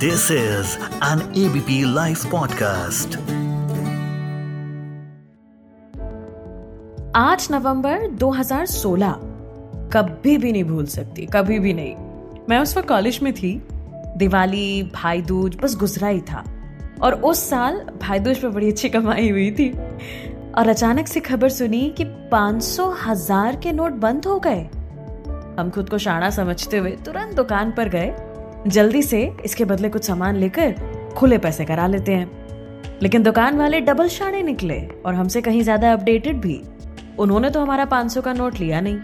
This is an ABP live podcast आठ नवंबर 2016 कभी भी नहीं भूल सकती, कभी भी नहीं। मैं उस वक्त कॉलेज में थी, दिवाली भाई दूज बस गुजरा ही था। और उस साल भाई दूज पर बड़ी अच्छी कमाई हुई थी। और अचानक से खबर सुनी कि 500 हज़ार के नोट बंद हो गए। हम खुद को शाणा समझते हुए तुरंत दुकान पर गए। जल्दी से इसके बदले कुछ सामान लेकर खुले पैसे करा लेते हैं। लेकिन दुकान वाले डबल शाने निकले और हमसे कहीं ज़्यादा अपडेटेड भी। उन्होंने तो हमारा 500 का नोट लिया नहीं।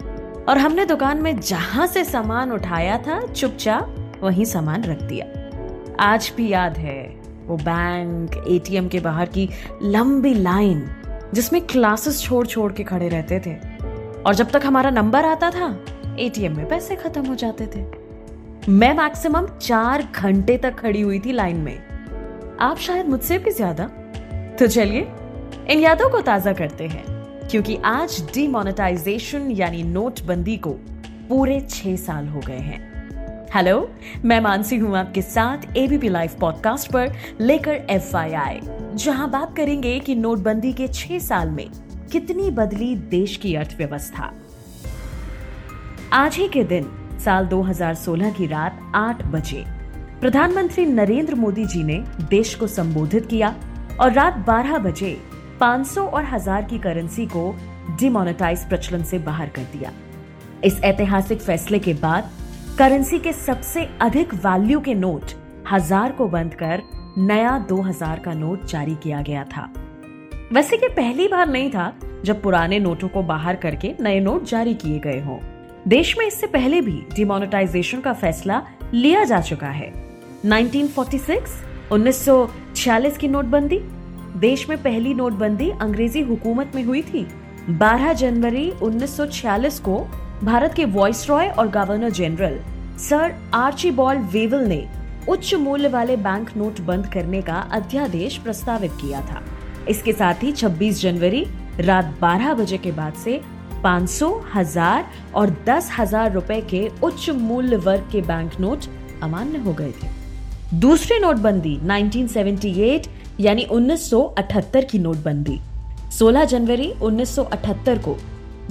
और हमने दुकान में जहाँ से सामान उठाया था, चुपचाप वहीं सामान रख दिया। आज भी याद है वो बैंक एटीएम के बाहर की लंबी लाइन, जिसमें क्लासेस छोड़ छोड़ के खड़े रहते थे। और जब तक हमारा नंबर आता था, एटीएम में पैसे खत्म हो जाते थे। मैं मैक्सिमम चार घंटे तक खड़ी हुई थी लाइन में। आप शायद मुझसे भी ज़्यादा। तो चलिए, इन यादों को ताज़ा करते हैं, क्योंकि आज डीमोनेटाइजेशन यानी नोटबंदी को पूरे छह साल हो गए हैं। हेलो मैं मानसी हूँ आपके साथ एबीपी लाइव पॉडकास्ट पर, लेकर एफ़ जहाँ बात करेंगे कि नोटबंदी के छह साल में कितनी बदली देश की अर्थव्यवस्था। आज ही के दिन साल 2016 की रात 8 बजे। प्रधानमंत्री नरेंद्र मोदी जी ने देश को संबोधित किया और रात 12 बजे 500 और हज़ार की करेंसी को डिमोनेटाइज प्रचलन से बाहर कर दिया। इस ऐतिहासिक फैसले के बाद करेंसी के सबसे अधिक वैल्यू के नोट हज़ार को बंद कर नया 2000 का नोट जारी किया गया था। वैसे ये पहली बार नहीं था जब पुराने नोटों को बाहर करके नए नोट जारी किए गए हों। देश में इससे पहले भी डिमोनेटाइजेशन का फैसला लिया जा चुका है। 1946, 1946 की नोटबंदी देश में पहली नोटबंदी अंग्रेज़ी हुकूमत में हुई थी। 12 जनवरी 1946 को भारत के वॉइस रॉय और governor general sir Archibald Wavell ने उच्च मूल्य वाले बैंक नोट बंद करने का अध्यादेश प्रस्तावित किया था। इसके साथ ही 26 जनवरी रात 12 बजे के बाद से 500, हज़ार और दस हज़ार रुपए के उच्च मूल्य वर्ग के बैंक नोट अमान्य हो गए थे। दूसरी नोटबंदी 1978 यानी 1978 की नोटबंदी। 16 जनवरी 1978 को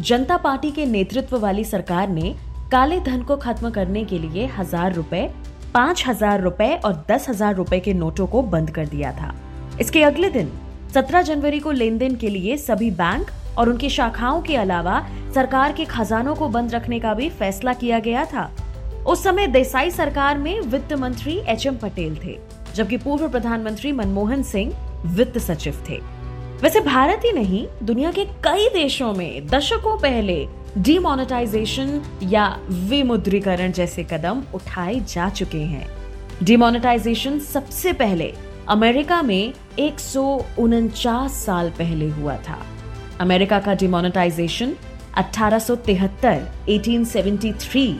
जनता पार्टी के नेतृत्व वाली सरकार ने काले धन को खत्म करने के लिए हज़ार रुपए पाँच हज़ार रुपए और दस हज़ार रुपए के नोटों को बंद कर दिया था। इसके अगले दिन 17 जनवरी को लेन देन के लिए सभी बैंक और उनकी शाखाओं के अलावा सरकार के खजानों को बंद रखने का भी फैसला किया गया था। उस समय देसाई सरकार में वित्त मंत्री एच एम पटेल थे, जबकि पूर्व प्रधानमंत्री मनमोहन सिंह वित्त सचिव थे। वैसे भारत ही नहीं, दुनिया के कई देशों में दशकों पहले डिमोनेटाइजेशन या विमुद्रीकरण जैसे कदम उठाए जा चुके हैं। डिमोनेटाइजेशन सबसे पहले अमेरिका में एक सौ उनचास साल पहले हुआ था। अमेरिका का डिमोनेटाइजेशन 1873 1873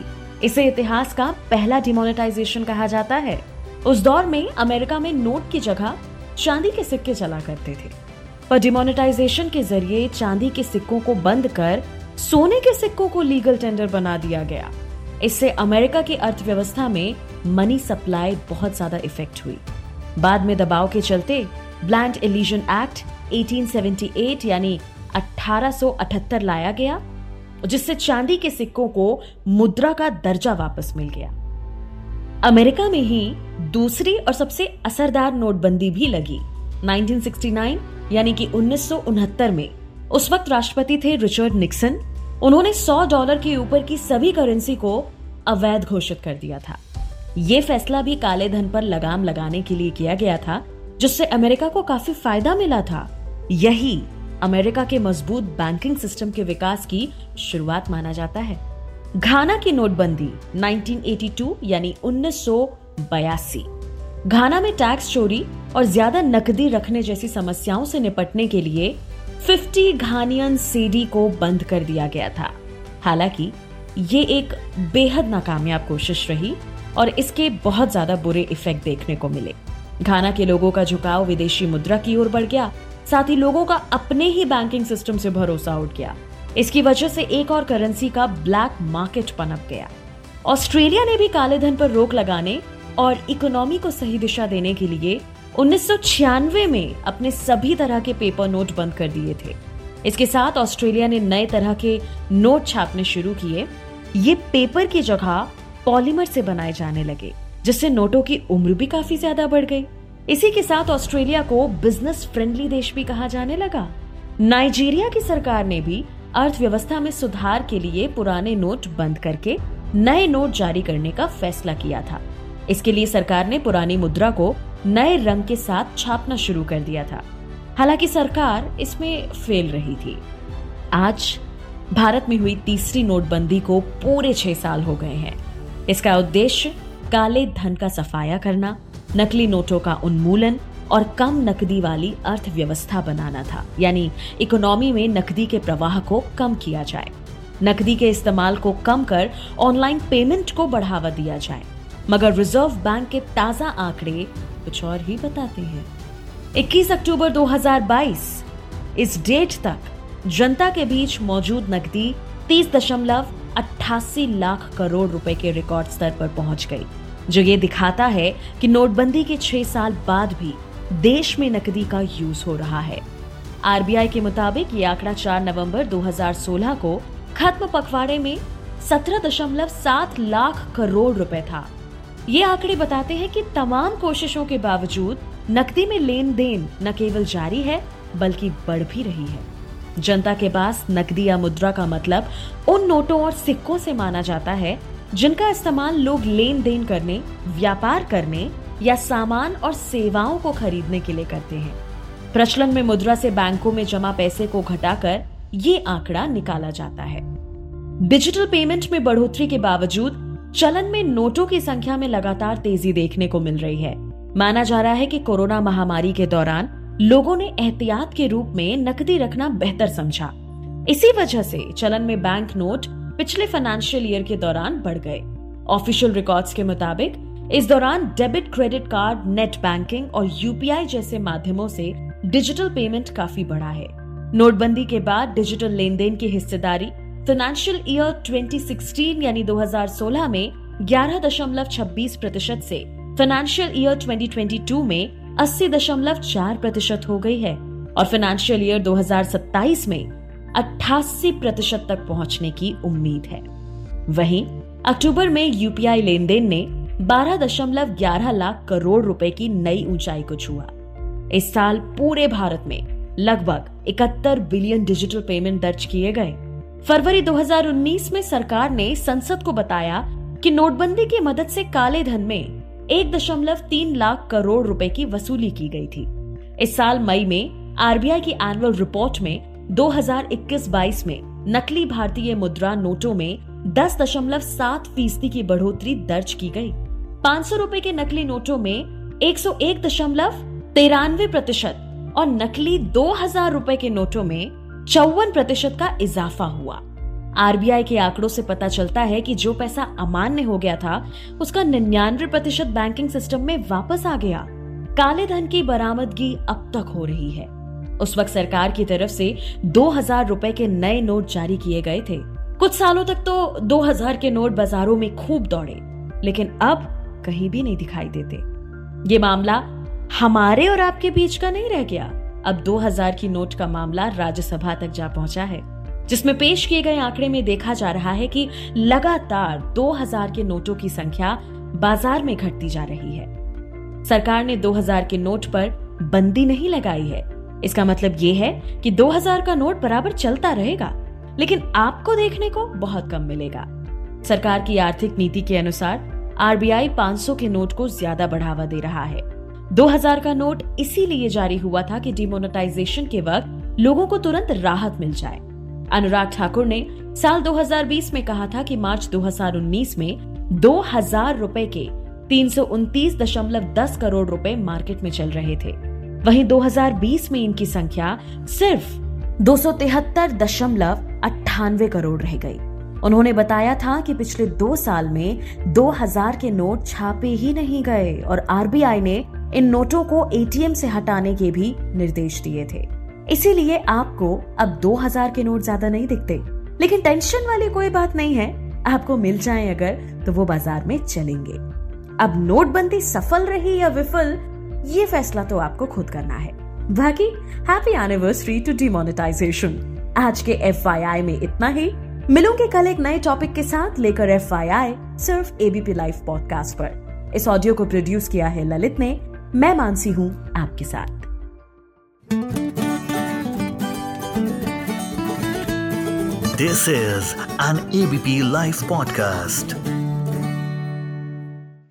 इसे इतिहास का पहला डिमोनेटाइजेशन कहा जाता है। उस दौर में अमेरिका में नोट की जगह चांदी के सिक्के चला करते थे। पर डिमोनेटाइजेशन के ज़रिए चांदी के सिक्कों को बंद कर सोने के सिक्कों को लीगल टेंडर बना दिया गया। इससे अमेरिका की अर्थव्यवस्था में मनी सप्लाई बहुत ज़्यादा इफ़ेक्ट हुई। बाद में दबाव के चलते ब्लैंड एलिजन एक्ट 1878 यानी 1878 लाया गया, जिससे चांदी के सिक्कों को मुद्रा का दर्जा वापस मिल गया। अमेरिका में ही दूसरी और सबसे असरदार नोटबंदी भी लगी। 1969 यानी कि उन्नीस में, उस वक्त राष्ट्रपति थे रिचर्ड निक्सन। उन्होंने 100 डॉलर के ऊपर की सभी करेंसी को अवैध घोषित कर दिया था। ये फैसला भी काले धन पर लगाम लगाने के लिए किया गया था, जिससे अमेरिका को काफ़ी फ़ायदा मिला था। यही अमेरिका के मज़बूत बैंकिंग सिस्टम के विकास की शुरुआत माना जाता है। घाना की नोटबंदी 1982 यानी उन्नीस घाना में टैक्स चोरी और ज़्यादा नकदी रखने जैसी समस्याओं से निपटने के लिए 50 घानियन सीडी को बंद कर दिया गया था। हालाँकि, ये एक बेहद नाकामयाब कोशिश रही और इसके बहुत ज़्यादा बुरे इफ़ेक्ट देखने को मिले। घाना के लोगों का झुकाव विदेशी मुद्रा की ओर बढ़ गया साथ ही लोगों का अपने ही बैंकिंग सिस्टम से भरोसा उठ गया। इसकी वजह से एक और करेंसी का ब्लैक मार्केट पनप गया। ऑस्ट्रेलिया ने भी काले धन पर रोक लगाने और इकोनॉमी को सही दिशा देने के लिए उन्नीस सौ छियानवे में अपने सभी तरह के पेपर नोट बंद कर दिए थे। इसके साथ ऑस्ट्रेलिया ने नए तरह के नोट छापने शुरू किए। ये पेपर की जगह पॉलीमर से बनाए जाने लगे, जिससे नोटों की उम्र भी काफ़ी ज़्यादा बढ़ गई। इसी के साथ ऑस्ट्रेलिया को बिज़नेस फ्रेंडली देश भी कहा जाने लगा। नाइजीरिया की सरकार ने भी अर्थव्यवस्था में सुधार के लिए पुराने नोट बंद करके नए नोट जारी करने का फैसला किया था। इसके लिए सरकार ने पुरानी मुद्रा को नए रंग के साथ छापना शुरू कर दिया था। हालाँकि सरकार इसमें फेल रही थी। आज भारत में हुई तीसरी नोटबंदी को पूरे छह साल हो गए हैं। इसका उद्देश्य काले धन का सफाया करना नकली नोटों का उन्मूलन और कम नकदी वाली अर्थव्यवस्था बनाना था, यानी इकोनॉमी में नकदी के प्रवाह को कम किया जाए। नकदी के इस्तेमाल को कम कर ऑनलाइन पेमेंट को बढ़ावा दिया जाए। मगर रिज़र्व बैंक के ताज़ा आंकड़े कुछ और ही बताते हैं। 21 अक्टूबर 2022 इस डेट तक जनता के बीच मौजूद नकदी तीस दशमलव अट्ठासी लाख करोड़ रुपए के रिकॉर्ड स्तर पर पहुँच गई। जो ये दिखाता है कि नोटबंदी के छह साल बाद भी देश में नकदी का यूज़ हो रहा है। आरबीआई के मुताबिक ये आंकड़ा 4 नवंबर 2016 को खत्म पखवाड़े में सत्रह दशमलव सात लाख करोड़ रुपए था। ये आंकड़े बताते हैं कि तमाम कोशिशों के बावजूद नकदी में लेन देन न केवल जारी है, बल्कि बढ़ भी रही है। जनता के पास नकदी या मुद्रा का मतलब उन नोटों और सिक्कों से माना जाता है जिनका इस्तेमाल लोग लेन देन करने, व्यापार करने या सामान और सेवाओं को खरीदने के लिए करते हैं। प्रचलन में मुद्रा से बैंकों में जमा पैसे को घटाकर ये आंकड़ा निकाला जाता है। डिजिटल पेमेंट में बढ़ोतरी के बावजूद चलन में नोटों की संख्या में लगातार तेज़ी देखने को मिल रही है। माना जा रहा है कि कोरोना महामारी के दौरान लोगों ने एहतियात के रूप में नकदी रखना बेहतर समझा। इसी वजह से चलन में बैंक नोट पिछले फाइनेंशियल ईयर के दौरान बढ़ गए। ऑफिशियल रिकॉर्ड्स के मुताबिक, इस दौरान debit credit card net banking और यूपीआई जैसे माध्यमों से डिजिटल पेमेंट काफ़ी बढ़ा है। नोटबंदी के बाद डिजिटल लेन देन की हिस्सेदारी फाइनेंशियल ईयर 2016 यानी 2016 में 11.26 प्रतिशत से फाइनेंशियल ईयर 2022 में 80.4 प्रतिशत हो गई है और फाइनेंशियल ईयर 2027 में 88 प्रतिशत तक पहुँचने की उम्मीद है। वहीं अक्टूबर में यूपीआई लेन देन ने बारह दशमलव ग्यारह लाख करोड़ रुपए की नई ऊंचाई को छुआ। इस साल पूरे भारत में लगभग इकहत्तर बिलियन डिजिटल पेमेंट दर्ज किए गए। फरवरी 2019 में सरकार ने संसद को बताया कि नोटबंदी की मदद से काले धन में एक दशमलव तीन लाख करोड़ रुपए की वसूली की गई थी। इस साल मई में आरबीआई की एनुअल रिपोर्ट में 2021-22 में नकली भारतीय मुद्रा नोटों में 10.7 फ़ीसदी की बढ़ोतरी दर्ज की गई। पाँच सौ रूपए के नकली नोटों में एक सौ एक दशमलव तिरानवे प्रतिशत और नकली दो हज़ार रूपए के नोटों में चौवन प्रतिशत का इजाफा हुआ। आरबीआई के आंकड़ों से पता चलता है कि जो पैसा अमान्य हो गया था, उसका निन्यानवे प्रतिशत बैंकिंग सिस्टम में वापस आ गया। काले धन की बरामदगी अब तक हो रही है। उस वक्त सरकार की तरफ़ से दो हज़ार रूपए के नए नोट जारी किए गए थे। कुछ सालों तक तो दो हज़ार के नोट बाजारों में खूब दौड़े, लेकिन अब कहीं भी नहीं दिखाई देते। ये मामला हमारे और आपके बीच का नहीं रह गया। अब 2000 की नोट का मामला राज्यसभा तक जा पहुँचा है, जिसमें पेश किए गए आंकड़े में देखा जा रहा है कि लगातार 2000 के नोटों की संख्या बाज़ार में घटती जा रही है। सरकार ने 2000 के नोट पर बंदी नहीं लगाई है। इसका मतलब ये है कि 2000 का नोट बराबर चलता रहेगा, लेकिन आपको देखने को बहुत कम मिलेगा। सरकार की आर्थिक नीति के अनुसार आरबीआई 500 के नोट को ज़्यादा बढ़ावा दे रहा है। 2000 का नोट इसीलिए जारी हुआ था कि डिमोनेटाइजेशन के वक्त लोगों को तुरंत राहत मिल जाए। अनुराग ठाकुर ने साल 2020 में कहा था कि मार्च 2019 में 2000 रुपए के तीन करोड़ रुपए मार्केट में चल रहे थे। वहीं 2020 में इनकी संख्या सिर्फ़ दो करोड़ रह गई। उन्होंने बताया था कि पिछले दो साल में 2000 के नोट छापे ही नहीं गए और आरबीआई ने इन नोटों को एटीएम से हटाने के भी निर्देश दिए थे। इसीलिए आपको अब 2000 के नोट ज़्यादा नहीं दिखते। लेकिन टेंशन वाली कोई बात नहीं है। आपको मिल जाए अगर तो वो बाज़ार में चलेंगे। अब नोटबंदी सफल रही या विफल ये फैसला तो आपको खुद करना है। बाकी हैप्पी एनिवर्सरी टू डिमोनेटाइजेशन आज के एफ़ में इतना ही। मिलूँगे कल एक नए टॉपिक के साथ लेकर एफ़ सिर्फ़ एबीपी लाइव पॉडकास्ट पर। इस ऑडियो को प्रोड्यूस किया है ललित ने। मैं मानसी हूँ आपके साथ। This is an ABP live podcast.